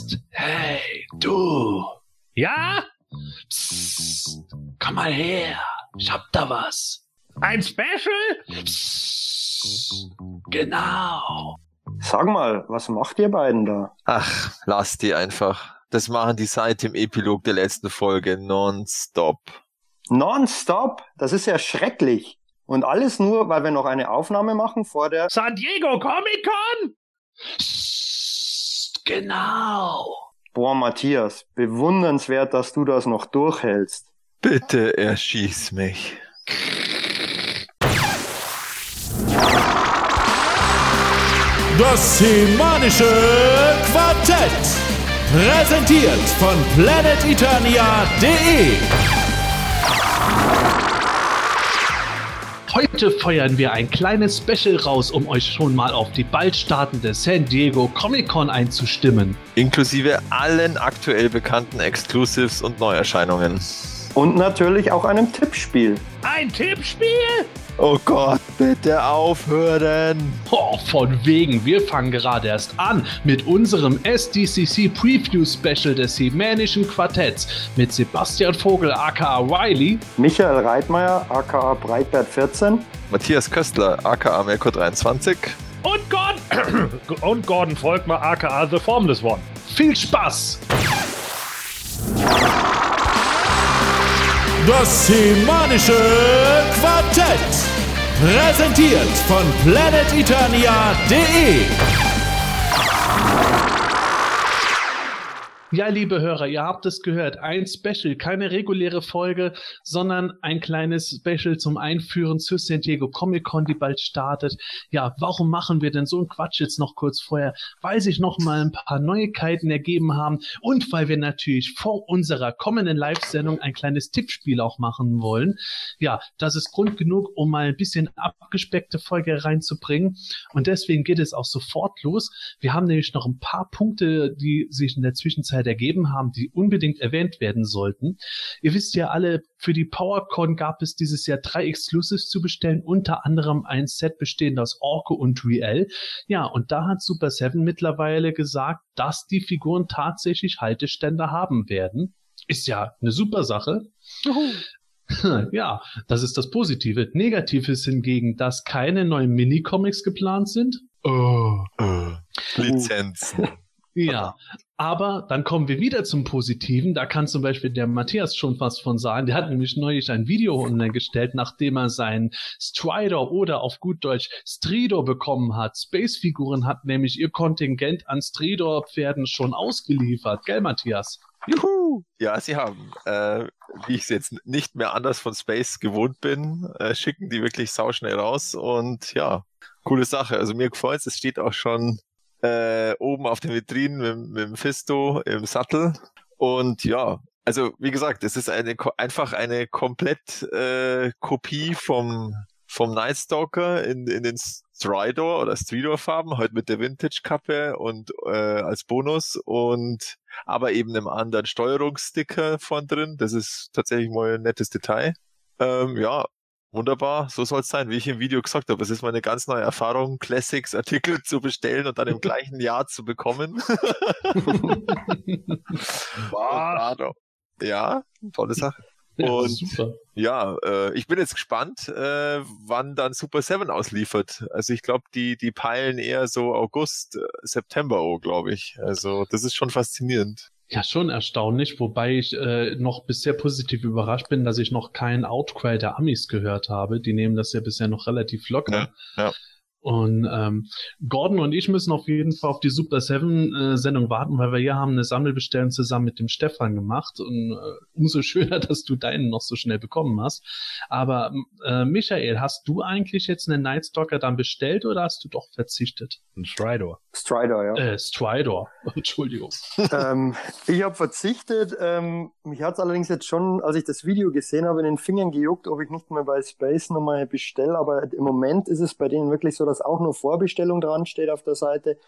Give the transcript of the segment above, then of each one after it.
Psst. Hey, du. Ja? Psst. Komm mal her. Ich hab da was. Ein Special? Psst. Genau. Sag mal, was macht ihr beiden da? Ach, lass die einfach. Das machen die seit dem Epilog der letzten Folge nonstop. Nonstop? Das ist ja schrecklich. Und alles nur, weil wir noch eine Aufnahme machen vor der... San Diego Comic Con? Genau. Boah, Matthias, bewundernswert, dass du das noch durchhältst. Bitte erschieß mich. Das semanische Quartett. Präsentiert von planeteternia.de. Heute feuern wir ein kleines Special raus, um euch schon mal auf die bald startende San Diego Comic Con einzustimmen. Inklusive allen aktuell bekannten Exclusives und Neuerscheinungen. Und natürlich auch einem Tippspiel. Ein Tippspiel? Oh Gott, bitte aufhören. Oh, von wegen, wir fangen gerade erst an mit unserem SDCC Preview Special des Hemänischen Quartetts mit Sebastian Vogel aka Wiley, Michael Reitmeier, aka Breitbert 14. Matthias Köstler, aka Melko 23. Und Gordon, und Gordon Volkmar, aka The Formless One. Viel Spaß! Das semanische Quartett. Präsentiert von planeteternia.de. Ja, liebe Hörer, ihr habt es gehört. Ein Special, keine reguläre Folge, sondern ein kleines Special zum Einführen zu San Diego Comic Con, die bald startet. Ja, warum machen wir denn so einen Quatsch jetzt noch kurz vorher? Weil sich noch mal ein paar Neuigkeiten ergeben haben und weil wir natürlich vor unserer kommenden Live-Sendung ein kleines Tippspiel auch machen wollen. Ja, das ist Grund genug, um mal ein bisschen abgespeckte Folge reinzubringen. Und deswegen geht es auch sofort los. Wir haben nämlich noch ein paar Punkte, die sich in der Zwischenzeit ergeben haben, die unbedingt erwähnt werden sollten. Ihr wisst ja alle, für die PowerCon gab es dieses Jahr drei Exclusives zu bestellen, unter anderem ein Set bestehend aus Orko und Riel. Ja, und da hat Super Seven mittlerweile gesagt, dass die Figuren tatsächlich Halteständer haben werden. Ist ja eine super Sache. Ja, das ist das Positive. Negativ ist hingegen, dass keine neuen Minicomics geplant sind. Oh. Äh, Lizenzen. Ja, aber dann kommen wir wieder zum Positiven. Da kann zum Beispiel der Matthias schon was von sagen. Der hat nämlich neulich ein Video online gestellt, nachdem er seinen Strider oder auf gut Deutsch Stridor bekommen hat. Space-Figuren hat nämlich ihr Kontingent an Stridor-Pferden schon ausgeliefert. Gell, Matthias? Juhu! Ja, sie haben, äh, wie ich es jetzt nicht mehr anders von Space gewohnt bin, äh, schicken die wirklich sauschnell raus und ja, coole Sache. Also mir gefällt es steht auch schon äh, oben auf den Vitrinen mit, mit dem Fisto im Sattel. Und ja, also wie gesagt, es ist eine einfach eine komplett äh, Kopie vom vom Nightstalker in, in den Stridor oder Stridor Farben, heute mit der Vintage Kappe und äh, als Bonus und aber eben einem anderen Steuerungssticker von drin. Das ist tatsächlich mal ein nettes Detail. Ähm, ja, Wunderbar, so soll es sein, wie ich im Video gesagt habe. Es ist meine ganz neue Erfahrung, Classics Artikel zu bestellen und dann im gleichen Jahr zu bekommen. wow. Ja, tolle Sache. Ja, und ja, äh, ich bin jetzt gespannt, äh, wann dann Super 7 ausliefert. Also ich glaube, die, die peilen eher so August, äh, September, oh, glaube ich. Also das ist schon faszinierend. Ja, schon erstaunlich, wobei ich äh, noch bisher positiv überrascht bin, dass ich noch keinen Outcry der Amis gehört habe. Die nehmen das ja bisher noch relativ locker. Ja, ja. Und ähm, Gordon und ich müssen auf jeden Fall auf die Super Seven äh, Sendung warten, weil wir hier haben eine Sammelbestellung zusammen mit dem Stefan gemacht und äh, umso schöner, dass du deinen noch so schnell bekommen hast. Aber äh, Michael, hast du eigentlich jetzt einen Nightstalker dann bestellt oder hast du doch verzichtet? Ein Stridor. Strider, ja. Äh, Stridor. Entschuldigung. ähm, ich habe verzichtet. Ähm, mich hat es allerdings jetzt schon, als ich das Video gesehen habe, in den Fingern gejuckt, ob ich nicht mehr bei Space nochmal bestelle. Aber im Moment ist es bei denen wirklich so, dass auch nur Vorbestellung dran steht auf der Seite.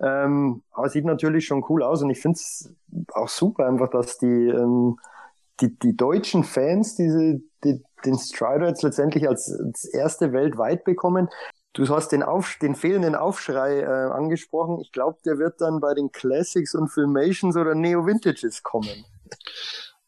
Ähm, aber sieht natürlich schon cool aus und ich finde es auch super einfach, dass die, ähm, die, die deutschen Fans diese, die, den Strider jetzt letztendlich als, als erste weltweit bekommen. Du hast den, Auf, den fehlenden Aufschrei äh, angesprochen. Ich glaube, der wird dann bei den Classics und Filmations oder Neo Vintages kommen.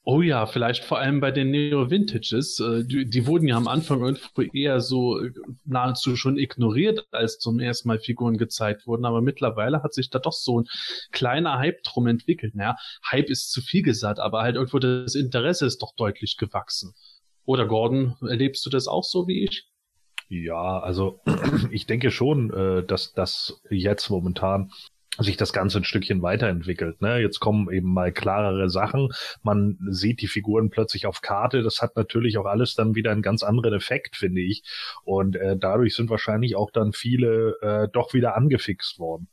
Oh ja, vielleicht vor allem bei den Neo Vintages. Äh, die, die, wurden ja am Anfang irgendwo eher so äh, nahezu schon ignoriert, als zum ersten Mal Figuren gezeigt wurden. Aber mittlerweile hat sich da doch so ein kleiner Hype drum entwickelt. Naja, Hype ist zu viel gesagt, aber halt irgendwo das Interesse ist doch deutlich gewachsen. Oder Gordon, erlebst du das auch so wie ich? Ja, also ich denke schon, äh, dass das jetzt momentan sich das Ganze ein Stückchen weiterentwickelt. Ne? Jetzt kommen eben mal klarere Sachen. Man sieht die Figuren plötzlich auf Karte. Das hat natürlich auch alles dann wieder einen ganz anderen Effekt, finde ich. Und äh, dadurch sind wahrscheinlich auch dann viele äh, doch wieder angefixt worden.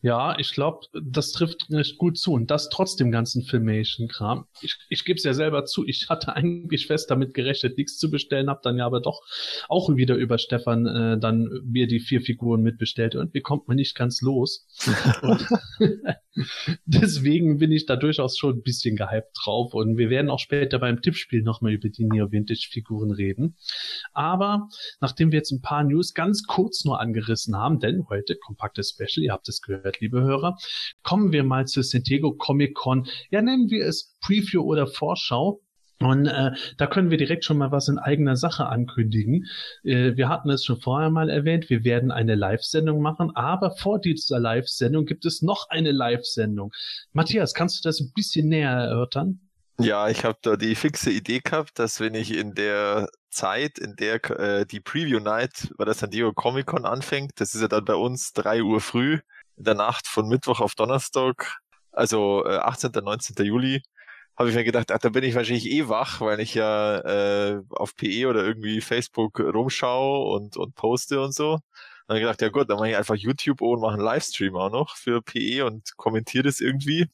Ja, ich glaube, das trifft recht gut zu. Und das trotz dem ganzen Filmation-Kram. Ich, ich gebe es ja selber zu, ich hatte eigentlich fest damit gerechnet, nichts zu bestellen, habe dann ja aber doch auch wieder über Stefan äh, dann mir die vier Figuren mitbestellt. Und wie kommt man nicht ganz los? deswegen bin ich da durchaus schon ein bisschen gehypt drauf. Und wir werden auch später beim Tippspiel nochmal über die Neo-Vintage-Figuren reden. Aber nachdem wir jetzt ein paar News ganz kurz nur angerissen haben, denn heute kompaktes Special, ihr habt es gehört, gehört, liebe Hörer. Kommen wir mal zu San Diego Comic Con. Ja, nennen wir es Preview oder Vorschau. Und äh, da können wir direkt schon mal was in eigener Sache ankündigen. Äh, wir hatten es schon vorher mal erwähnt, wir werden eine Live-Sendung machen, aber vor dieser Live-Sendung gibt es noch eine Live-Sendung. Matthias, kannst du das ein bisschen näher erörtern? Ja, ich habe da die fixe Idee gehabt, dass wenn ich in der Zeit, in der äh, die Preview Night bei der San Diego Comic Con anfängt, das ist ja dann bei uns drei Uhr früh, in der Nacht von Mittwoch auf Donnerstag, also äh, 18. 19. Juli, habe ich mir gedacht, ach, da bin ich wahrscheinlich eh wach, weil ich ja äh, auf PE oder irgendwie Facebook rumschaue und, und poste und so. Dann habe ich gedacht, ja gut, dann mache ich einfach YouTube und mache einen Livestream auch noch für PE und kommentiere das irgendwie.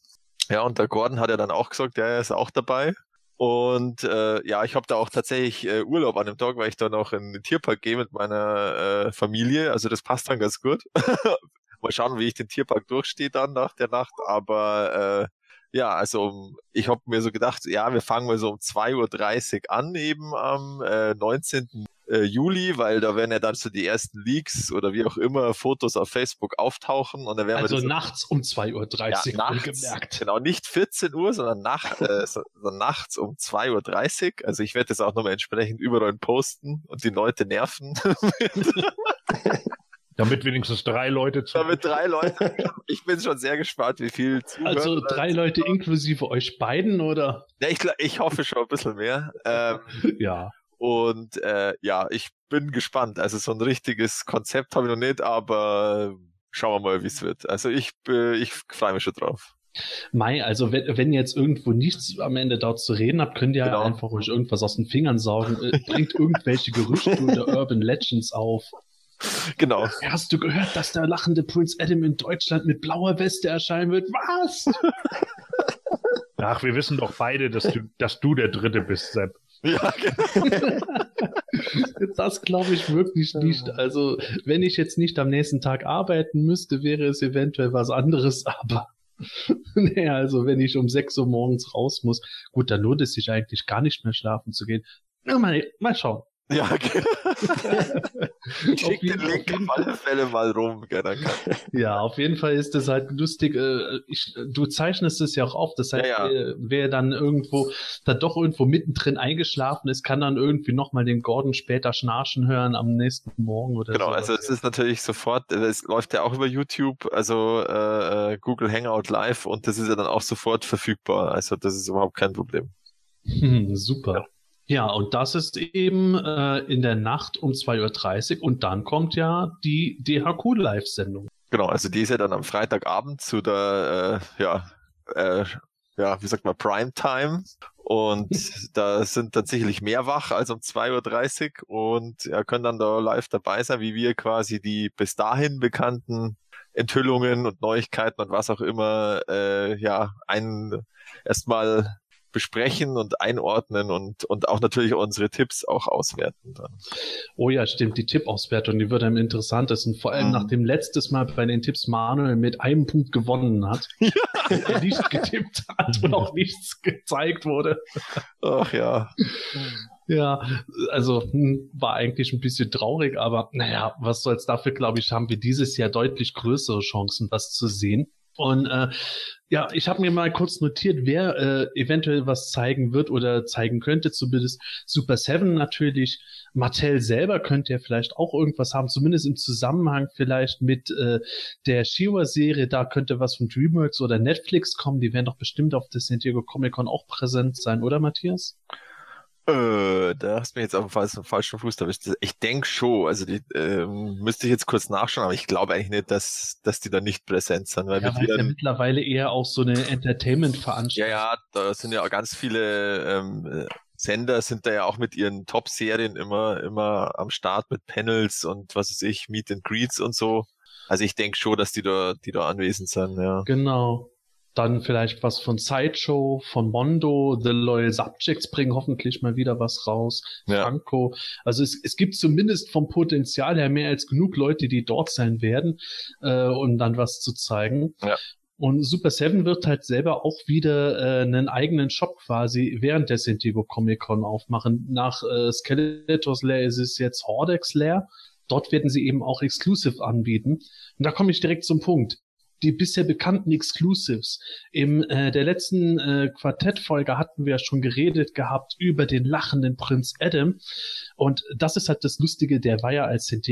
Ja, und der Gordon hat ja dann auch gesagt, ja, er ist auch dabei. Und äh, ja, ich habe da auch tatsächlich äh, Urlaub an dem Tag, weil ich da noch in den Tierpark gehe mit meiner äh, Familie. Also das passt dann ganz gut. Mal schauen, wie ich den Tierpark durchstehe dann nach der Nacht. Aber äh, ja, also ich habe mir so gedacht, ja, wir fangen mal so um 2.30 Uhr an, eben am äh, 19. Äh, Juli, weil da werden ja dann so die ersten Leaks oder wie auch immer Fotos auf Facebook auftauchen und dann werden also wir nachts um 2.30 Uhr ja, nachts, gemerkt. Genau, nicht 14 Uhr, sondern nach, äh, so, so nachts um 2.30 Uhr. Also ich werde das auch nochmal entsprechend überall posten und die Leute nerven. Damit wenigstens drei Leute zu. Damit drei Leute. Ich bin schon sehr gespannt, wie viel zuhören. Also drei Leute inklusive euch beiden, oder? Ja, ich, ich hoffe schon ein bisschen mehr. Ähm, ja. Und äh, ja, ich bin gespannt. Also so ein richtiges Konzept habe ich noch nicht, aber schauen wir mal, wie es wird. Also ich, äh, ich freue mich schon drauf. Mai, also wenn, wenn ihr jetzt irgendwo nichts am Ende dort zu reden habt, könnt ihr genau. einfach euch irgendwas aus den Fingern saugen. Äh, bringt irgendwelche Gerüchte oder Urban Legends auf. Genau. Hast du gehört, dass der lachende Prince Adam in Deutschland mit blauer Weste erscheinen wird? Was? Ach, wir wissen doch beide, dass du, dass du der Dritte bist, Sepp. Ja, genau. das glaube ich wirklich nicht. Also, wenn ich jetzt nicht am nächsten Tag arbeiten müsste, wäre es eventuell was anderes, aber nee, also wenn ich um 6 Uhr morgens raus muss, gut, dann lohnt es sich eigentlich gar nicht mehr schlafen zu gehen. Na, mal, mal schauen. Ja, okay. ich schicke den Link auf alle Fälle mal rum. Ja, auf jeden Fall ist das halt lustig. Äh, ich, du zeichnest es ja auch auf. Das heißt, ja, ja. Wer, dann irgendwo, da doch irgendwo mittendrin eingeschlafen ist, kann dann irgendwie nochmal den Gordon später schnarchen hören am nächsten Morgen oder so. Genau, also es ist natürlich sofort, es läuft ja auch über YouTube, also äh, äh, Google Hangout Live und das ist ja dann auch sofort verfügbar. Also das ist überhaupt kein Problem. Hm, super. Ja. Und das ist eben äh, in der Nacht um 2.30 Uhr und dann kommt ja die DHQ-Live-Sendung. Genau, also die ist ja dann am Freitagabend zu der, äh, ja, äh, ja, wie sagt man, Primetime. Und da sind tatsächlich mehr wach als um 2.30 Uhr und ja, können dann da live dabei sein, wie wir quasi die bis dahin bekannten Enthüllungen und Neuigkeiten und was auch immer, äh, ja, einen erstmal besprechen und einordnen und, und auch natürlich unsere Tipps auch auswerten dann. Oh ja, stimmt, die Tippauswertung, die wird am interessantesten, vor allem mhm. nachdem letztes Mal bei den Tipps Manuel mit einem Punkt gewonnen hat, ja. er nicht getippt hat und auch nichts gezeigt wurde. Ach ja. Ja, also hm, war eigentlich ein bisschen traurig, aber naja, was soll's dafür, glaube ich, haben wir dieses Jahr deutlich größere Chancen, was zu sehen. Und äh, ja, ich habe mir mal kurz notiert, wer äh, eventuell was zeigen wird oder zeigen könnte, zumindest Super Seven natürlich. Mattel selber könnte ja vielleicht auch irgendwas haben, zumindest im Zusammenhang vielleicht mit äh, der Shiva-Serie. Da könnte was von DreamWorks oder Netflix kommen. Die werden doch bestimmt auf der San Diego Comic Con auch präsent sein, oder Matthias? Äh, da hast du mir jetzt auf dem falschen, falschen Fuß erwischt. Ich denke schon, also die ähm, müsste ich jetzt kurz nachschauen, aber ich glaube eigentlich nicht, dass, dass die da nicht präsent sind. Weil ja, weil ja mittlerweile eher auch so eine Entertainment-Veranstaltung. Ja, ja, da sind ja ganz viele ähm, Sender sind da ja auch mit ihren Top-Serien immer, immer am Start mit Panels und was weiß ich, Meet and Greets und so. Also ich denke schon, dass die da, die da anwesend sind, ja. Genau. Dann vielleicht was von Sideshow, von Mondo, The Loyal Subjects bringen hoffentlich mal wieder was raus. Ja. Franco. Also es, es gibt zumindest vom Potenzial her mehr als genug Leute, die dort sein werden, äh, um dann was zu zeigen. Ja. Und Super Seven wird halt selber auch wieder äh, einen eigenen Shop quasi während der San Diego Comic Con aufmachen. Nach äh, Skeletors Lair ist es jetzt Hordex Lair. Dort werden sie eben auch Exclusive anbieten. Und da komme ich direkt zum Punkt die bisher bekannten Exclusives. Im äh, der letzten äh, Quartettfolge hatten wir schon geredet gehabt über den lachenden Prinz Adam. Und das ist halt das Lustige, der war ja als San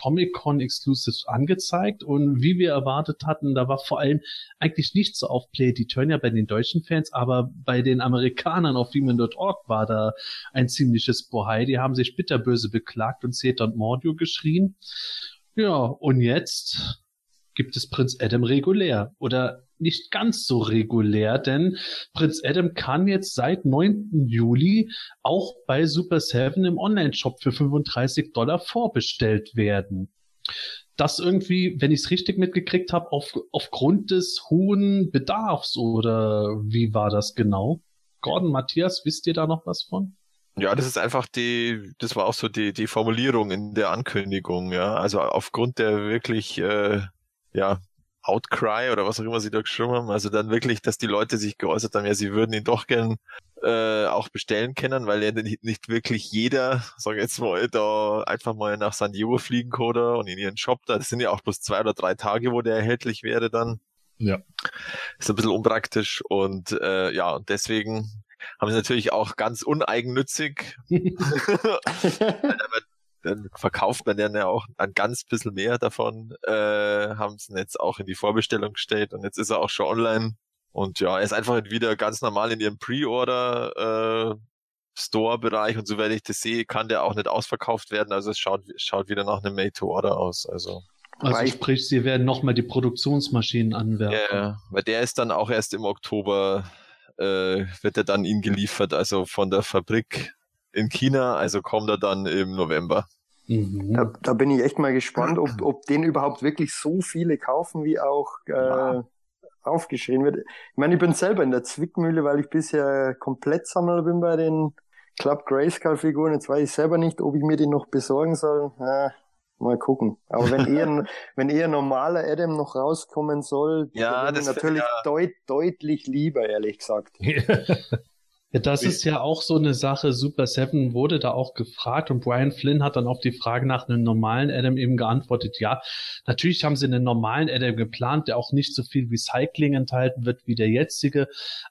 Comic Con Exclusive angezeigt. Und wie wir erwartet hatten, da war vor allem eigentlich nicht so auf Play die Turn ja bei den deutschen Fans, aber bei den Amerikanern auf Demon.org war da ein ziemliches Bohai. Die haben sich bitterböse beklagt und Zeta und Mordio geschrien. Ja, und jetzt gibt es Prinz Adam regulär oder nicht ganz so regulär, denn Prinz Adam kann jetzt seit 9. Juli auch bei Super 7 im Online-Shop für 35 Dollar vorbestellt werden. Das irgendwie, wenn ich es richtig mitgekriegt habe, auf, aufgrund des hohen Bedarfs oder wie war das genau? Gordon, Matthias, wisst ihr da noch was von? Ja, das ist einfach die, das war auch so die, die Formulierung in der Ankündigung, ja. Also aufgrund der wirklich äh, ja, Outcry oder was auch immer sie da geschrieben haben. Also dann wirklich, dass die Leute sich geäußert haben, ja, sie würden ihn doch gern äh, auch bestellen können, weil ja nicht, nicht wirklich jeder, sag ich jetzt mal, da einfach mal nach San Diego fliegen kann und in ihren Shop da. Das sind ja auch bloß zwei oder drei Tage, wo der erhältlich wäre dann. Ja. Ist ein bisschen unpraktisch und äh, ja, und deswegen haben sie natürlich auch ganz uneigennützig dann verkauft man dann ja auch ein ganz bisschen mehr davon, äh, haben es jetzt auch in die Vorbestellung gestellt und jetzt ist er auch schon online. Und ja, er ist einfach wieder ganz normal in ihrem Pre-Order äh, Store-Bereich und soweit ich das sehe, kann der auch nicht ausverkauft werden. Also es schaut, schaut wieder nach einem Made-to-Order aus. Also also sprich, sie werden nochmal die Produktionsmaschinen anwerfen. Ja, weil der ist dann auch erst im Oktober, äh, wird er dann ihnen geliefert, also von der Fabrik in China, also kommt er dann im November. Mhm. Da, da, bin ich echt mal gespannt, ob, ob den überhaupt wirklich so viele kaufen, wie auch äh, ja. aufgeschrieben wird. Ich meine, ich bin selber in der Zwickmühle, weil ich bisher komplett Sammler bin bei den Club Grayscale-Figuren. Jetzt weiß ich selber nicht, ob ich mir die noch besorgen soll. Ja, mal gucken. Aber wenn eher, wenn eher normaler Adam noch rauskommen soll, ja, das natürlich ja. deut, deutlich lieber, ehrlich gesagt. Ja, das ist ja auch so eine Sache. Super Seven wurde da auch gefragt und Brian Flynn hat dann auf die Frage nach einem normalen Adam eben geantwortet. Ja, natürlich haben sie einen normalen Adam geplant, der auch nicht so viel Recycling enthalten wird wie der jetzige.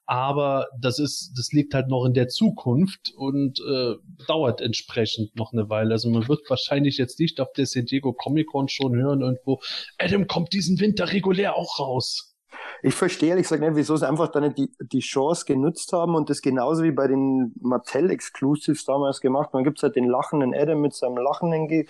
Aber das ist, das liegt halt noch in der Zukunft und äh, dauert entsprechend noch eine Weile. Also man wird wahrscheinlich jetzt nicht auf der San Diego Comic Con schon hören irgendwo, Adam kommt diesen Winter regulär auch raus. Ich verstehe ehrlich gesagt nicht, wieso sie einfach da nicht die, die Chance genutzt haben und das genauso wie bei den Mattel Exclusives damals gemacht. Man gibt halt den lachenden Adam mit seinem lachenden Ge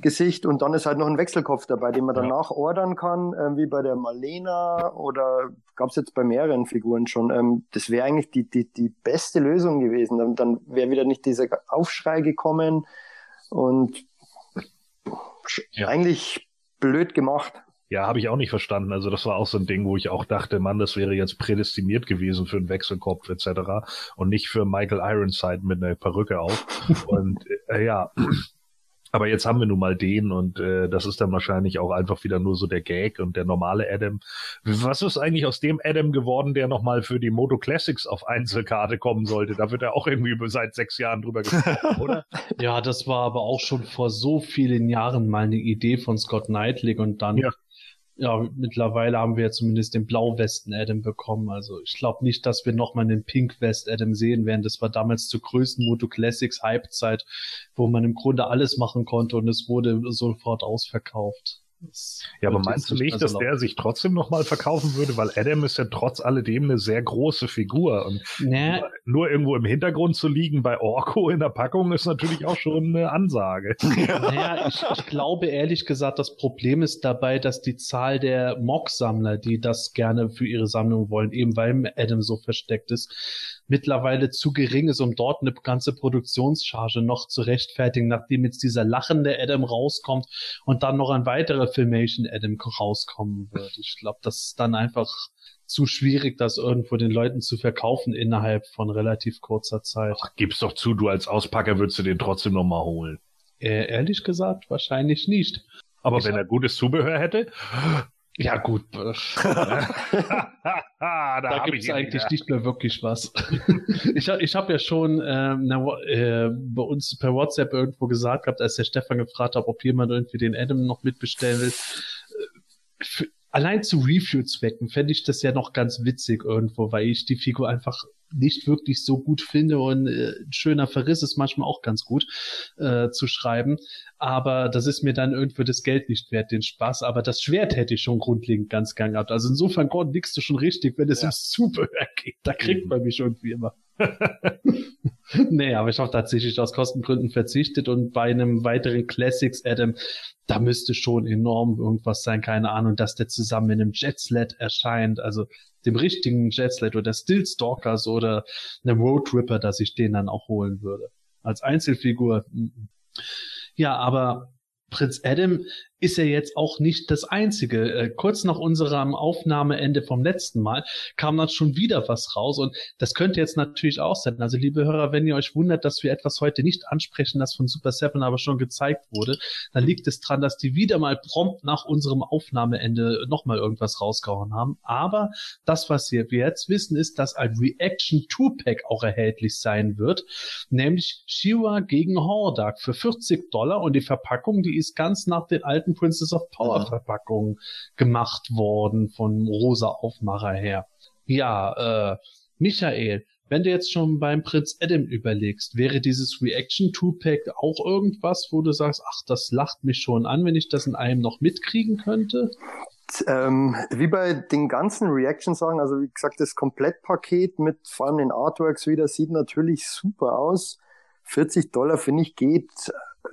Gesicht und dann ist halt noch ein Wechselkopf dabei, den man danach ja. ordern kann, äh, wie bei der Malena oder gab es jetzt bei mehreren Figuren schon. Ähm, das wäre eigentlich die, die, die beste Lösung gewesen. Dann, dann wäre wieder nicht dieser Aufschrei gekommen und ja. eigentlich blöd gemacht. Ja, habe ich auch nicht verstanden. Also das war auch so ein Ding, wo ich auch dachte, Mann, das wäre jetzt prädestiniert gewesen für einen Wechselkopf etc. und nicht für Michael Ironside mit einer Perücke auf. und äh, ja, Aber jetzt haben wir nun mal den und äh, das ist dann wahrscheinlich auch einfach wieder nur so der Gag und der normale Adam. Was ist eigentlich aus dem Adam geworden, der nochmal für die Moto Classics auf Einzelkarte kommen sollte? Da wird er auch irgendwie seit sechs Jahren drüber gesprochen, oder? Ja, das war aber auch schon vor so vielen Jahren mal eine Idee von Scott Knightley und dann Ja. Ja, mittlerweile haben wir ja zumindest den Blau-Westen-Adam bekommen. Also ich glaube nicht, dass wir nochmal einen Pink-West-Adam sehen werden. Das war damals zur größten Moto Classics Hype-Zeit, wo man im Grunde alles machen konnte und es wurde sofort ausverkauft. Ja, aber meinst du nicht, dass so der sich trotzdem nochmal verkaufen würde? Weil Adam ist ja trotz alledem eine sehr große Figur und? Nee, nur irgendwo im Hintergrund zu liegen bei Orko in der Packung ist natürlich auch schon eine Ansage. Naja, ich, ich glaube ehrlich gesagt, das Problem ist dabei, dass die Zahl der Mock-Sammler, die das gerne für ihre Sammlung wollen, eben weil Adam so versteckt ist, mittlerweile zu gering ist, um dort eine ganze Produktionscharge noch zu rechtfertigen, nachdem jetzt dieser lachende Adam rauskommt und dann noch ein weiterer Filmation Adam rauskommen wird. Ich glaube, das ist dann einfach zu schwierig, das irgendwo den Leuten zu verkaufen innerhalb von relativ kurzer Zeit. Ach, gib's doch zu, du als Auspacker würdest du den trotzdem nochmal holen. Äh, ehrlich gesagt, wahrscheinlich nicht. Aber Ich wenn er gutes Zubehör hätte, Ja gut, da, da gibt es eigentlich wieder. nicht mehr wirklich was. ich habe ich hab ja schon ähm, na, äh, bei uns per WhatsApp irgendwo gesagt gehabt, als der Stefan gefragt hat, ob jemand irgendwie den Adam noch mitbestellen will. Äh, für, allein zu Review-Zwecken fände ich das ja noch ganz witzig irgendwo, weil ich die Figur einfach nicht wirklich so gut finde und äh, ein schöner Verriss ist manchmal auch ganz gut äh, zu schreiben. Aber das ist mir dann irgendwo das Geld nicht wert, den Spaß. Aber das Schwert hätte ich schon grundlegend ganz gern gehabt. Also insofern, Gordon, liegst du schon richtig, wenn es Ja. ums Zubehör geht. Da kriegt Mhm. man mich irgendwie immer. nee, aber ich habe tatsächlich aus Kostengründen verzichtet und bei einem weiteren Classics Adam, da müsste schon enorm irgendwas sein, keine Ahnung, dass der zusammen in einem Jetsled erscheint, also dem richtigen Jetsled oder Stillstalkers oder einem Road Tripper, dass ich den dann auch holen würde. Als Einzelfigur. mhm. Ja, aber Prinz Adam ist ja jetzt auch nicht das Einzige. Äh, kurz nach unserem Aufnahmeende vom letzten Mal kam dann schon wieder was raus und das könnte jetzt natürlich auch sein. Also liebe Hörer, wenn ihr euch wundert, dass wir etwas heute nicht ansprechen, das von Super Seven aber schon gezeigt wurde, dann liegt es dran, dass die wieder mal prompt nach unserem Aufnahmeende nochmal irgendwas rausgehauen haben. Aber das, was wir jetzt wissen, ist, dass ein Reaction 2-Pack auch erhältlich sein wird, nämlich Shiva gegen Hordak für 40 Dollar und die Verpackung, die ist ganz nach den alten Princess of Power Ja. Verpackungen gemacht worden von rosa Aufmacher her. Ja, äh, Michael, wenn du jetzt schon beim Prinz Adam überlegst, wäre dieses Reaction 2-Pack auch irgendwas, wo du sagst, ach, das lacht mich schon an, wenn ich das in einem noch mitkriegen könnte? Ähm, wie bei den ganzen Reaction-Sachen, also wie gesagt, das Komplettpaket mit vor allem den Artworks wieder sieht natürlich super aus. 40 Dollar finde ich geht,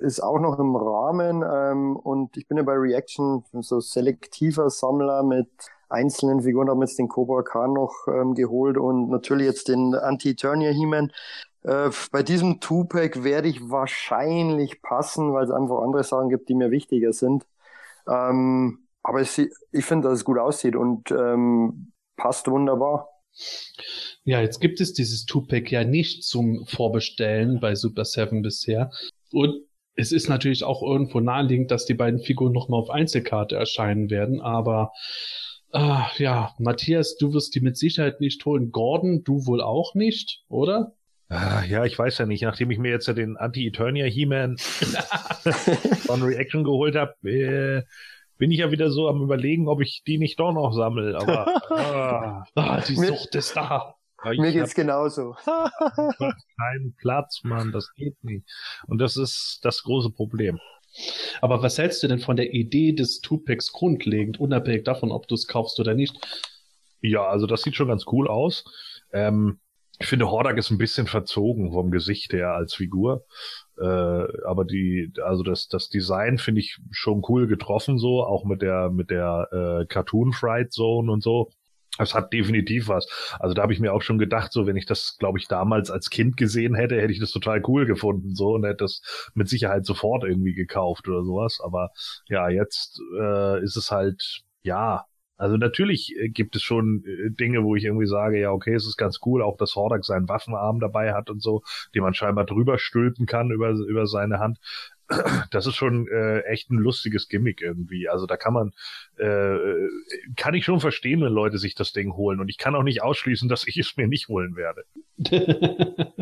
ist auch noch im Rahmen. Ähm, und ich bin ja bei Reaction so selektiver Sammler mit einzelnen Figuren, habe jetzt den Cobra Khan noch ähm, geholt und natürlich jetzt den Anti-Eternia He-Man. Äh, bei diesem Two-Pack werde ich wahrscheinlich passen, weil es einfach andere Sachen gibt, die mir wichtiger sind. Ähm, aber sie- ich finde, dass es gut aussieht und ähm, passt wunderbar. Ja, jetzt gibt es dieses Two-Pack ja nicht zum Vorbestellen bei Super 7 bisher. Und es ist natürlich auch irgendwo naheliegend, dass die beiden Figuren nochmal auf Einzelkarte erscheinen werden. Aber ah, ja, Matthias, du wirst die mit Sicherheit nicht holen. Gordon, du wohl auch nicht, oder? Ah, Ja, ich weiß ja nicht, nachdem ich mir jetzt ja den Anti-Eternia He-Man von Reaction geholt habe, äh, bin ich ja wieder so am überlegen, ob ich die nicht doch noch sammle. Aber ah, Ah, die Sucht ist da. Mir geht's genauso. keinen Platz, Mann, das geht nicht. Und das ist das große Problem. Aber was hältst du denn von der Idee des Two-Packs grundlegend, unabhängig davon, ob du es kaufst oder nicht? Ja, also das sieht schon ganz cool aus. Ähm, ich finde, Hordak ist ein bisschen verzogen vom Gesicht her als Figur. Äh, aber die, also das, das Design finde ich schon cool getroffen, so, auch mit der, mit der äh, Cartoon Fright Zone und so. Das hat definitiv was. Also da habe ich mir auch schon gedacht, so wenn ich das, glaube ich, damals als Kind gesehen hätte, hätte ich das total cool gefunden, so und hätte das mit Sicherheit sofort irgendwie gekauft oder sowas. Aber ja, jetzt äh, ist es halt, ja, also natürlich äh, gibt es schon äh, Dinge, wo ich irgendwie sage, ja, okay, es ist ganz cool, auch dass Hordak seinen Waffenarm dabei hat und so, den man scheinbar drüber stülpen kann über, über seine Hand. Das ist schon äh, echt ein lustiges Gimmick irgendwie. Also da kann man, äh, kann ich schon verstehen, wenn Leute sich das Ding holen. Und ich kann auch nicht ausschließen, dass ich es mir nicht holen werde.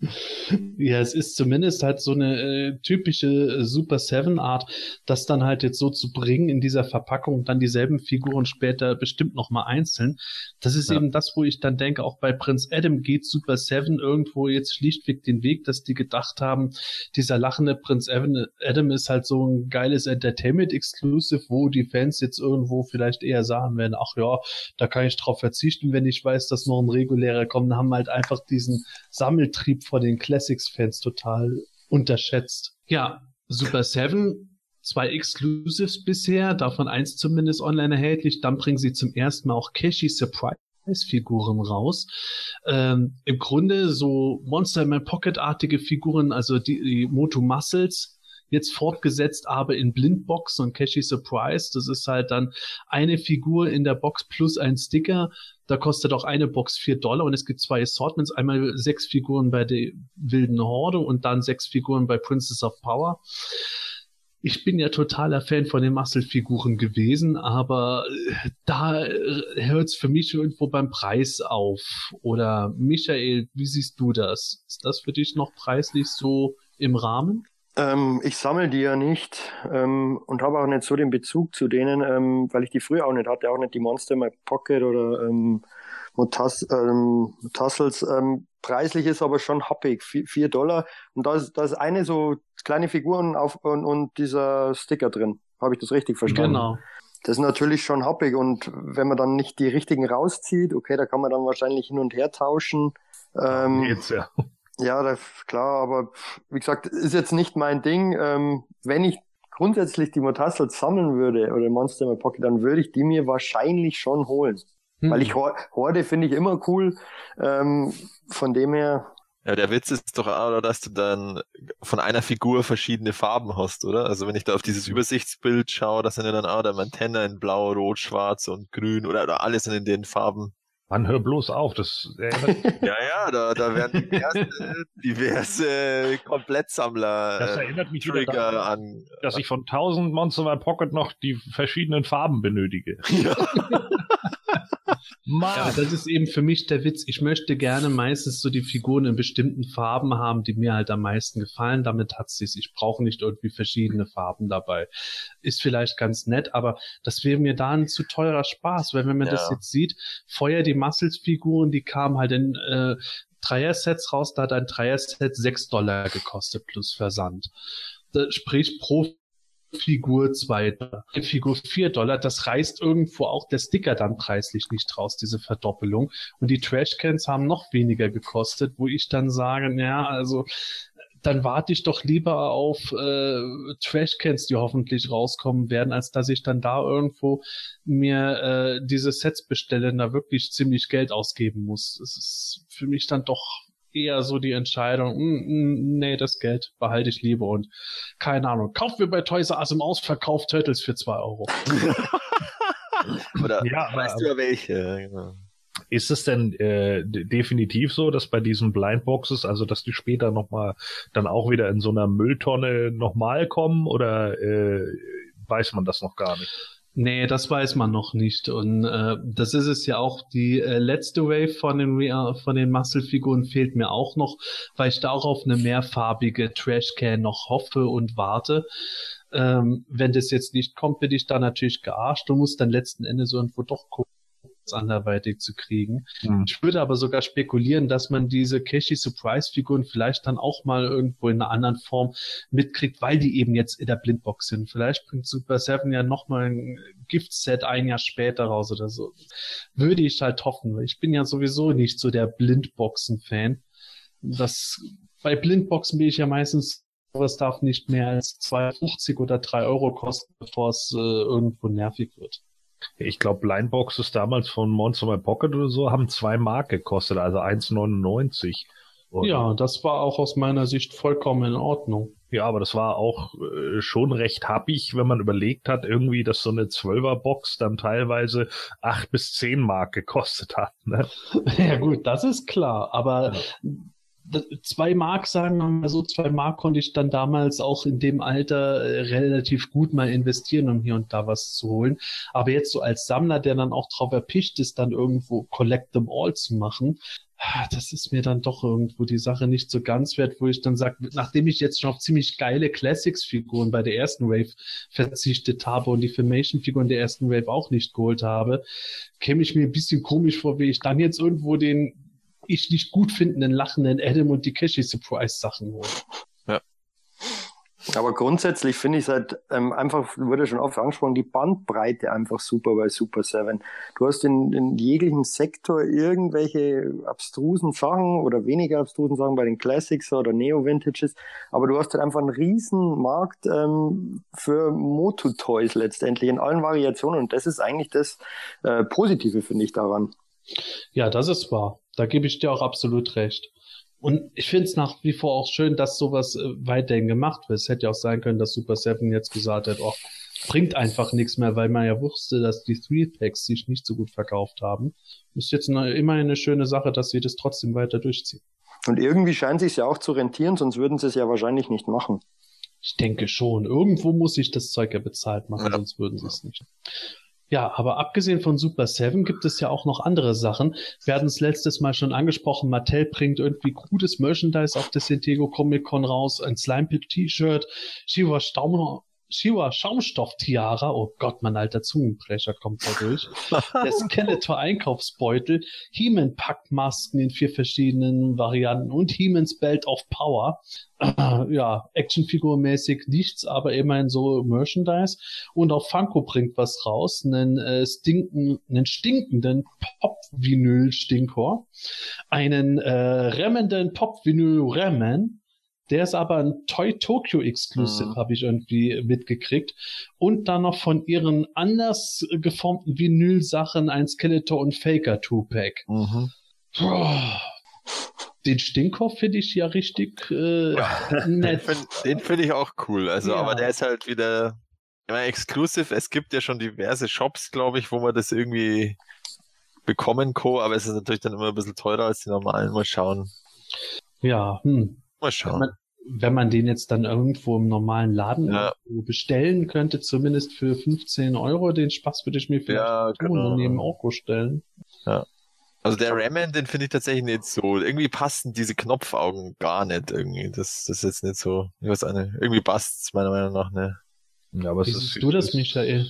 ja, es ist zumindest halt so eine äh, typische äh, Super Seven Art, das dann halt jetzt so zu bringen in dieser Verpackung und dann dieselben Figuren später bestimmt nochmal einzeln. Das ist ja. eben das, wo ich dann denke, auch bei Prince Adam geht Super Seven irgendwo jetzt schlichtweg den Weg, dass die gedacht haben, dieser lachende Prince Adam ist halt so ein geiles Entertainment Exclusive, wo die Fans jetzt irgendwo vielleicht eher sagen werden, ach ja, da kann ich drauf verzichten, wenn ich weiß, dass noch ein regulärer kommt, haben halt einfach diesen Sammeltrieb von den Classics-Fans total unterschätzt. Ja, Super Seven, zwei Exclusives bisher, davon eins zumindest online erhältlich. Dann bringen sie zum ersten Mal auch Cashy Surprise Figuren raus. Ähm, Im Grunde so Monster in My Pocket-artige Figuren, also die, die Moto Muscles, jetzt fortgesetzt, aber in Blindbox und Cashy Surprise. Das ist halt dann eine Figur in der Box plus ein Sticker. Da kostet auch eine Box vier Dollar und es gibt zwei Assortments. Einmal sechs Figuren bei der Wilden Horde und dann sechs Figuren bei Princess of Power. Ich bin ja totaler Fan von den Muscle-Figuren gewesen, aber äh, da äh, hört es für mich irgendwo beim Preis auf. Oder Michael, wie siehst du das? Ist das für dich noch preislich so im Rahmen? Ähm, ich sammle die ja nicht ähm, und habe auch nicht so den Bezug zu denen, ähm, weil ich die früher auch nicht hatte, auch nicht die Monster in My Pocket oder ähm, Motas ähm, Tassels. Ähm, preislich ist aber schon happig, vier Dollar. Und da ist, da ist eine so kleine Figuren auf und, und dieser Sticker drin. Habe ich das richtig verstanden? Genau. Das ist natürlich schon happig und wenn man dann nicht die richtigen rauszieht, okay, da kann man dann wahrscheinlich hin und her tauschen. Ähm, Jetzt, ja. Ja, das, klar, aber wie gesagt, ist jetzt nicht mein Ding. Ähm, wenn ich grundsätzlich die Motassels sammeln würde oder Monster in my Pocket, dann würde ich die mir wahrscheinlich schon holen. Hm. Weil ich Horde finde ich immer cool. Ähm, von dem her. Ja, der Witz ist doch auch, dass du dann von einer Figur verschiedene Farben hast, oder? Also wenn ich da auf dieses Übersichtsbild schaue, da sind ja dann auch der Mantenna in blau, rot, schwarz und grün oder, oder alles in den Farben. Man hör bloß auf, das erinnert Ja, ja, da, da werden diverse, diverse Komplettsammler das erinnert mich Trigger daran, an. Dass ich von 1000 Monster My Pocket noch die verschiedenen Farben benötige. Ja. Ja, das ist eben für mich der Witz. Ich möchte gerne meistens so die Figuren in bestimmten Farben haben, die mir halt am meisten gefallen. Damit hat sich's. Ich brauche nicht irgendwie verschiedene Farben dabei. Ist vielleicht ganz nett, aber das wäre mir da ein zu teurer Spaß, weil wenn man ja. das jetzt sieht, Feuer die Muscles-Figuren, die kamen halt in äh, Dreier-Sets raus, da hat ein Dreier-Set sechs Dollar gekostet plus Versand. Das, sprich, pro Figur 2 Dollar, Figur 4 Dollar, das reißt irgendwo auch der Sticker dann preislich nicht raus, diese Verdoppelung. Und die Trashcans haben noch weniger gekostet, wo ich dann sage, ja, also dann warte ich doch lieber auf äh, Trashcans, die hoffentlich rauskommen werden, als dass ich dann da irgendwo mir äh, diese Sets bestelle und da wirklich ziemlich Geld ausgeben muss. Das ist für mich dann doch eher so die Entscheidung, mm, mm, nee, das Geld behalte ich lieber und keine Ahnung, kaufen wir bei Toys R Us im Ausverkauf Turtles für zwei Euro. Oder ja, weißt du ja welche, genau. Ist es denn äh, definitiv so, dass bei diesen Blindboxes, also dass die später nochmal dann auch wieder in so einer Mülltonne nochmal kommen oder äh, weiß man das noch gar nicht? Nee, das weiß man noch nicht. Und äh, das ist es ja auch. Die äh, letzte Wave von den, äh, von den Muscle-Figuren fehlt mir auch noch, weil ich da auch auf eine mehrfarbige Trashcan noch hoffe und warte. Ähm, wenn das jetzt nicht kommt, bin ich da natürlich gearscht und muss dann letzten Endes irgendwo doch gucken anderweitig zu kriegen. Mhm. Ich würde aber sogar spekulieren, dass man diese Cashy Surprise Figuren vielleicht dann auch mal irgendwo in einer anderen Form mitkriegt, weil die eben jetzt in der Blindbox sind. Vielleicht bringt Super Seven ja nochmal ein Gift-Set ein Jahr später raus oder so. Würde ich halt hoffen, ich bin ja sowieso nicht so der Blindboxen-Fan. Das, bei Blindboxen bin ich ja meistens es darf nicht mehr als 2,50 oder 3 Euro kosten, bevor es äh, irgendwo nervig wird. Ich glaube, Blindboxes damals von Monster My Pocket oder so haben zwei Mark gekostet, also 1,99. Ja, das war auch aus meiner Sicht vollkommen in Ordnung. Ja, aber das war auch äh, schon recht happig, wenn man überlegt hat, irgendwie, dass so eine Zwölferbox dann teilweise acht bis zehn Mark gekostet hat. Ne? Ja gut, das ist klar. Aber ja zwei Mark sagen, also zwei Mark konnte ich dann damals auch in dem Alter äh, relativ gut mal investieren, um hier und da was zu holen. Aber jetzt so als Sammler, der dann auch drauf erpicht ist, dann irgendwo Collect them all zu machen, ah, das ist mir dann doch irgendwo die Sache nicht so ganz wert, wo ich dann sage, nachdem ich jetzt schon auf ziemlich geile Classics-Figuren bei der ersten Wave verzichtet habe und die Filmation-Figuren der ersten Wave auch nicht geholt habe, käme ich mir ein bisschen komisch vor, wie ich dann jetzt irgendwo den ich nicht gut findenden lachenden Adam und die Cashy Surprise Sachen hole. Ja. Aber grundsätzlich finde ich es halt ähm, einfach, wurde schon oft angesprochen, die Bandbreite einfach super bei Super 7. Du hast in, in jeglichen Sektor irgendwelche abstrusen Sachen oder weniger abstrusen Sachen bei den Classics oder Neo-Vintages, aber du hast halt einfach einen riesen Markt ähm, für Moto-Toys letztendlich in allen Variationen und das ist eigentlich das äh, Positive, finde ich, daran. Ja, das ist wahr. Da gebe ich dir auch absolut recht. Und ich finde es nach wie vor auch schön, dass sowas äh, weiterhin gemacht wird. Es hätte ja auch sein können, dass Super Seven jetzt gesagt hat, oh, bringt einfach nichts mehr, weil man ja wusste, dass die Three Packs sich nicht so gut verkauft haben. Ist jetzt eine, immerhin eine schöne Sache, dass sie das trotzdem weiter durchziehen. Und irgendwie scheint sich ja auch zu rentieren, sonst würden sie es ja wahrscheinlich nicht machen. Ich denke schon. Irgendwo muss sich das Zeug ja bezahlt machen, ja. sonst würden sie es nicht. Ja, aber abgesehen von Super Seven gibt es ja auch noch andere Sachen. Wir hatten es letztes Mal schon angesprochen, Mattel bringt irgendwie gutes Merchandise auf der San Diego Comic Con raus, ein Slime Pit T-Shirt, Shiva Staum Shiva Schaumstoff-Tiara, oh Gott, mein alter Zungenbrecher kommt da durch. Der Skeletor Einkaufsbeutel, He-Man Packmasken in vier verschiedenen Varianten und He-Man's Belt of Power. Ja, Actionfigurmäßig nichts, aber immerhin so Merchandise. Und auch Funko bringt was raus, einen, äh, stinken, einen stinkenden Pop-Vinyl-Stinkor, einen äh, remmenden Pop-Vinyl-Remmen, der ist aber ein Toy Tokyo Exclusive, mhm. habe ich irgendwie mitgekriegt. Und dann noch von ihren anders geformten Vinyl-Sachen ein Skeletor und Faker Two-Pack. Mhm. Den Stinkhoff finde ich ja richtig äh, nett. Den finde ich auch cool. Also, ja. aber der ist halt wieder immer exclusive. Es gibt ja schon diverse Shops, glaube ich, wo man das irgendwie bekommen kann, aber es ist natürlich dann immer ein bisschen teurer als die normalen. Mal schauen. Ja, hm. Mal schauen wenn man den jetzt dann irgendwo im normalen Laden ja. bestellen könnte, zumindest für 15 Euro, den Spaß würde ich mir vielleicht ja, tun genau. und neben Orko stellen. Ja. Also der Ramen, den finde ich tatsächlich nicht so. Irgendwie passen diese Knopfaugen gar nicht irgendwie. Das, das ist jetzt nicht so. Ich weiß auch nicht. Irgendwie passt es meiner Meinung nach nicht. Ja, aber Wie siehst du das, Michael?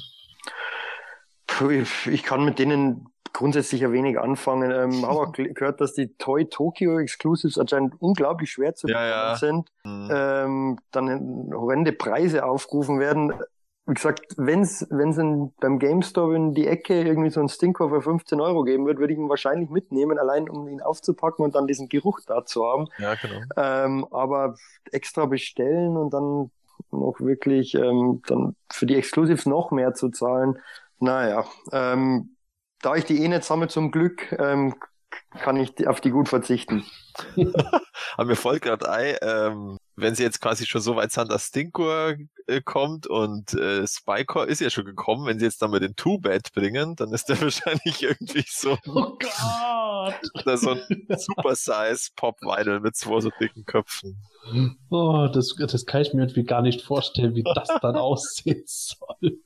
Ich kann mit denen grundsätzlich ein wenig anfangen. Ähm, habe auch gehört, dass die Toy Tokyo Exclusives anscheinend unglaublich schwer zu bekommen ja, ja. sind. Mhm. Ähm, dann horrende Preise aufgerufen werden. Wie gesagt, wenn's wenn's in, beim GameStop in die Ecke irgendwie so ein Stinker für 15 Euro geben wird, würde ich ihn wahrscheinlich mitnehmen, allein um ihn aufzupacken und dann diesen Geruch da zu haben. Ja, genau. Ähm, aber extra bestellen und dann noch wirklich ähm, dann für die Exclusives noch mehr zu zahlen, naja, ähm, da ich die eh nicht sammle zum Glück, ähm, kann ich auf die gut verzichten. Aber mir folgt gerade ein, ähm, wenn sie jetzt quasi schon so weit sind, dass Stinkor äh, kommt und äh, Spycore ist ja schon gekommen, wenn sie jetzt dann mal den Two-Bed bringen, dann ist der wahrscheinlich irgendwie so, oh Gott. so ein Super-Size Pop-Vinyl mit zwei so dicken Köpfen. Oh, das, das kann ich mir irgendwie gar nicht vorstellen, wie das dann aussehen soll.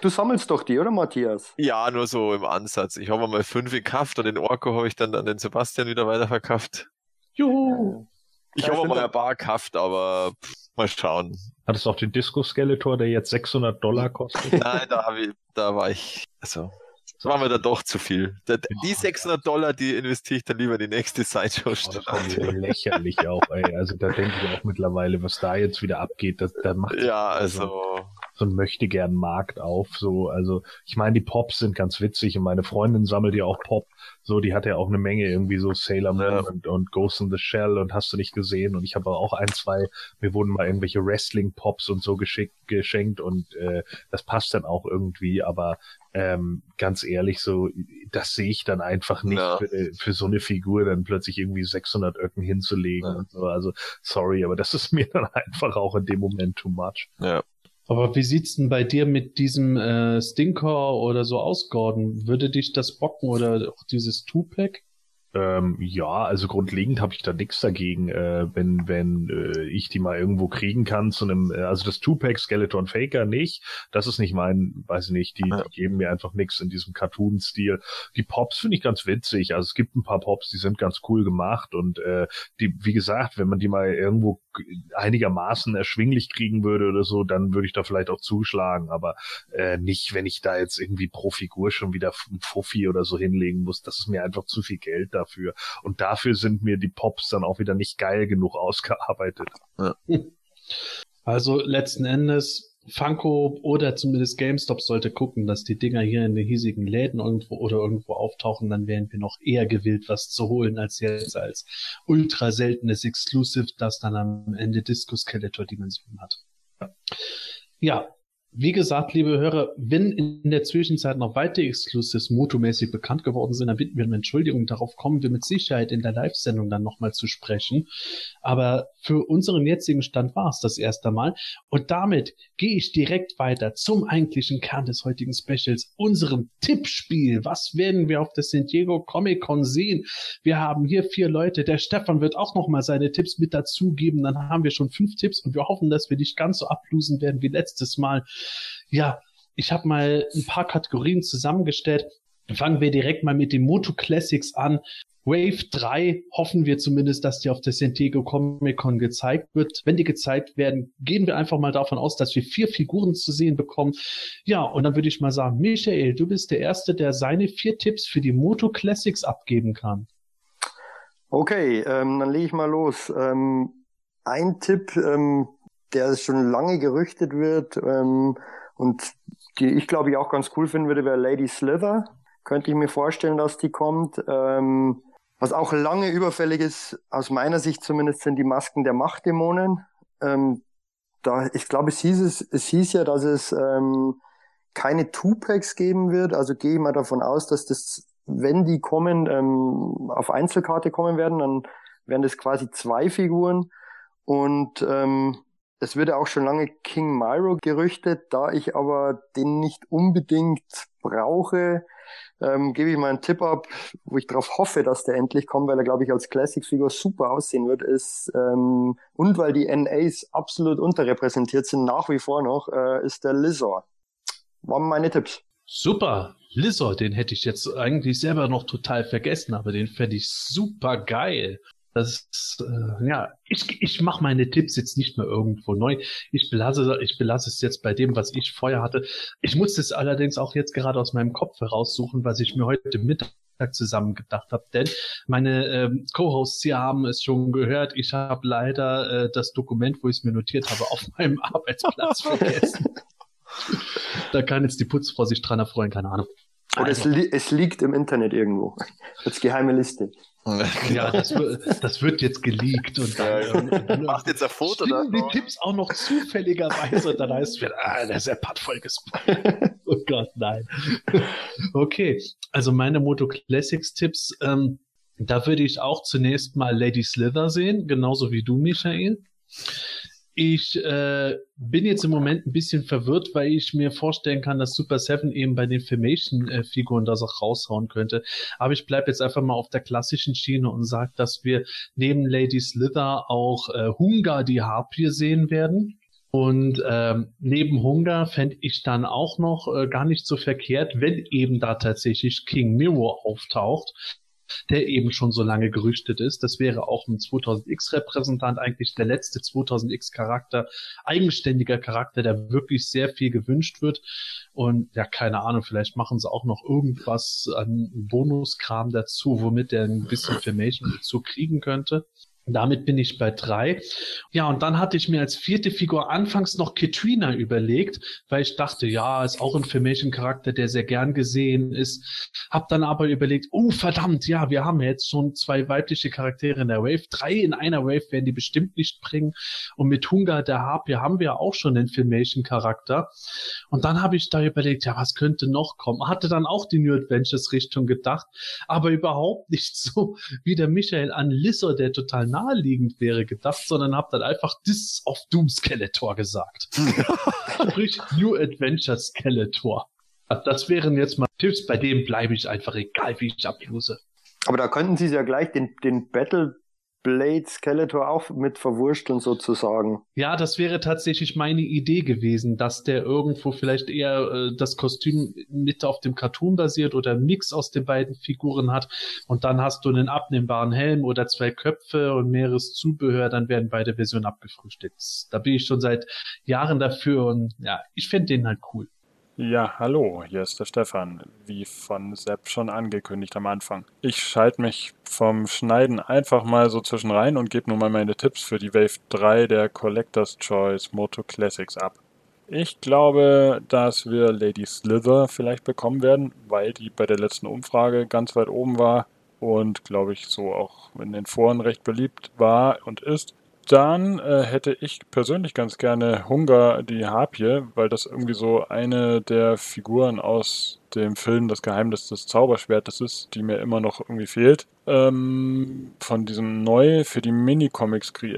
Du sammelst doch die, oder Matthias? Ja, nur so im Ansatz. Ich habe mal fünf gekauft und den Orko habe ich dann an den Sebastian wieder weiterverkauft. Juhu! Ich habe mal ein paar gekauft, aber pff, mal schauen. Hattest du auch den Disco-Skeletor, der jetzt 600 Dollar kostet? Nein, da, hab ich, da war ich, also, das war mir da doch zu viel. Da, die 600 Dollar, die investiere ich dann lieber in die nächste Sideshow. Oh, lächerlich auch, ey. Also da denke ich auch mittlerweile, was da jetzt wieder abgeht, da, da macht Ja, also so ein möchte gern Markt auf. So, also ich meine, die Pops sind ganz witzig und meine Freundin sammelt ja auch Pop. So, die hat ja auch eine Menge irgendwie so Sailor Moon ja. und, und Ghost in the Shell und hast du nicht gesehen. Und ich habe auch ein, zwei, mir wurden mal irgendwelche Wrestling-Pops und so geschickt, geschenkt und äh, das passt dann auch irgendwie, aber ähm, ganz ehrlich, so, das sehe ich dann einfach nicht ja. für, für, so eine Figur dann plötzlich irgendwie 600 Öcken hinzulegen ja. und so. Also, sorry, aber das ist mir dann einfach auch in dem Moment too much. Ja. Aber wie sieht's denn bei dir mit diesem äh, Stinker oder so aus, Gordon? Würde dich das bocken oder auch dieses Two-Pack? Ähm, ja, also grundlegend habe ich da nichts dagegen, äh, wenn wenn äh, ich die mal irgendwo kriegen kann zu einem, äh, also das Tupac Skeleton Faker nicht, das ist nicht mein, weiß ich nicht, die, die geben mir einfach nichts in diesem Cartoon-Stil. Die Pops finde ich ganz witzig, also es gibt ein paar Pops, die sind ganz cool gemacht und äh, die, wie gesagt, wenn man die mal irgendwo einigermaßen erschwinglich kriegen würde oder so, dann würde ich da vielleicht auch zuschlagen, aber äh, nicht, wenn ich da jetzt irgendwie pro Figur schon wieder ein Fuffi oder so hinlegen muss, das ist mir einfach zu viel Geld da dafür. Und dafür sind mir die Pops dann auch wieder nicht geil genug ausgearbeitet. Ja. Also letzten Endes Funko oder zumindest GameStop sollte gucken, dass die Dinger hier in den hiesigen Läden irgendwo oder irgendwo auftauchen, dann wären wir noch eher gewillt, was zu holen, als jetzt als ultra seltenes Exclusive, das dann am Ende Disco Skeletor Dimension hat. Ja, wie gesagt, liebe Hörer, wenn in der Zwischenzeit noch weitere Exclusives motomäßig bekannt geworden sind, dann bitten wir um Entschuldigung. Darauf kommen wir mit Sicherheit in der Live-Sendung dann nochmal zu sprechen. Aber für unseren jetzigen Stand war es das erste Mal. Und damit gehe ich direkt weiter zum eigentlichen Kern des heutigen Specials, unserem Tippspiel. Was werden wir auf der San Diego Comic Con sehen? Wir haben hier vier Leute. Der Stefan wird auch nochmal seine Tipps mit dazugeben. Dann haben wir schon fünf Tipps und wir hoffen, dass wir nicht ganz so ablosen werden wie letztes Mal. Ja, ich habe mal ein paar Kategorien zusammengestellt. Fangen wir direkt mal mit den Moto Classics an. Wave 3 hoffen wir zumindest, dass die auf der San Comic Con gezeigt wird. Wenn die gezeigt werden, gehen wir einfach mal davon aus, dass wir vier Figuren zu sehen bekommen. Ja, und dann würde ich mal sagen, Michael, du bist der Erste, der seine vier Tipps für die Moto Classics abgeben kann. Okay, ähm, dann lege ich mal los. Ähm, ein Tipp, ähm, der schon lange gerüchtet wird ähm, und die ich glaube ich auch ganz cool finden würde, wäre Lady Slither. Könnte ich mir vorstellen, dass die kommt. Ähm, was auch lange überfällig ist, aus meiner Sicht zumindest, sind die Masken der Machtdämonen. Ähm, da, ich glaube, es hieß, es, es hieß ja, dass es ähm, keine Two-Packs geben wird. Also gehe ich mal davon aus, dass das, wenn die kommen, ähm, auf Einzelkarte kommen werden, dann wären das quasi zwei Figuren. Und ähm, es wird ja auch schon lange King Myro gerüchtet, da ich aber den nicht unbedingt brauche, ähm, gebe ich mal einen Tipp ab, wo ich darauf hoffe, dass der endlich kommt, weil er, glaube ich, als Classic-Figur super aussehen wird, ist, ähm, und weil die NAs absolut unterrepräsentiert sind, nach wie vor noch, äh, ist der Lizard. Waren meine Tipps. Super. Lizard, den hätte ich jetzt eigentlich selber noch total vergessen, aber den fände ich super geil. Das äh, ja, ich, ich mache meine Tipps jetzt nicht mehr irgendwo neu. Ich belasse, ich belasse es jetzt bei dem, was ich vorher hatte. Ich muss es allerdings auch jetzt gerade aus meinem Kopf heraussuchen, was ich mir heute Mittag zusammen gedacht habe. Denn meine ähm, Co-Hosts hier haben es schon gehört. Ich habe leider äh, das Dokument, wo ich es mir notiert habe, auf meinem Arbeitsplatz vergessen. da kann jetzt die Putzfrau sich dran erfreuen, keine Ahnung. Oder also. es, li es liegt im Internet irgendwo. Als geheime Liste. Ja, das, das, wird jetzt geleakt und dann, ja, dann macht jetzt ein Foto da. die Tipps auch noch zufälligerweise und dann heißt es wieder, ah, der Seppert voll gespoilt. oh Gott, nein. Okay, also meine Moto Classics Tipps, ähm, da würde ich auch zunächst mal Lady Slither sehen, genauso wie du, Michael. Ich äh, bin jetzt im Moment ein bisschen verwirrt, weil ich mir vorstellen kann, dass Super Seven eben bei den Filmation-Figuren das auch raushauen könnte. Aber ich bleibe jetzt einfach mal auf der klassischen Schiene und sage, dass wir neben Lady Slither auch äh, Hunga die Harpie sehen werden. Und ähm, neben Hunger fände ich dann auch noch äh, gar nicht so verkehrt, wenn eben da tatsächlich King Mirror auftaucht der eben schon so lange gerüchtet ist. Das wäre auch ein 2000X-Repräsentant, eigentlich der letzte 2000X-Charakter, eigenständiger Charakter, der wirklich sehr viel gewünscht wird. Und ja, keine Ahnung, vielleicht machen sie auch noch irgendwas an Bonuskram dazu, womit er ein bisschen Formation dazu kriegen könnte. Damit bin ich bei drei. Ja, und dann hatte ich mir als vierte Figur anfangs noch Katrina überlegt, weil ich dachte, ja, ist auch ein Filmation-Charakter, der sehr gern gesehen ist. Hab dann aber überlegt, oh verdammt, ja, wir haben jetzt schon zwei weibliche Charaktere in der Wave. Drei in einer Wave werden die bestimmt nicht bringen. Und mit Hunga der Harpie haben wir auch schon den Filmation-Charakter. Und dann habe ich da überlegt, ja, was könnte noch kommen? Hatte dann auch die New Adventures Richtung gedacht, aber überhaupt nicht so wie der Michael an Lizard, der total naheliegend wäre, gedacht, sondern habe dann einfach This of Doom Skeletor gesagt. Sprich New Adventure Skeletor. Das wären jetzt mal Tipps, bei dem bleibe ich einfach egal, wie ich ablose. Aber da könnten sie ja gleich den, den Battle Blade Skeletor auch mit verwursteln sozusagen. Ja, das wäre tatsächlich meine Idee gewesen, dass der irgendwo vielleicht eher äh, das Kostüm mit auf dem Cartoon basiert oder Mix aus den beiden Figuren hat und dann hast du einen abnehmbaren Helm oder zwei Köpfe und mehreres Zubehör, dann werden beide Versionen abgefrühstückt. Da bin ich schon seit Jahren dafür und ja, ich finde den halt cool. Ja, hallo, hier ist der Stefan, wie von Sepp schon angekündigt am Anfang. Ich schalte mich vom Schneiden einfach mal so zwischen rein und gebe nun mal meine Tipps für die Wave 3 der Collector's Choice Moto Classics ab. Ich glaube, dass wir Lady Slither vielleicht bekommen werden, weil die bei der letzten Umfrage ganz weit oben war und glaube ich so auch in den Foren recht beliebt war und ist. Dann äh, hätte ich persönlich ganz gerne Hunger die Harpie, weil das irgendwie so eine der Figuren aus dem Film Das Geheimnis des Zauberschwertes ist, die mir immer noch irgendwie fehlt. Ähm, von diesem neu für die Minicomics kreierten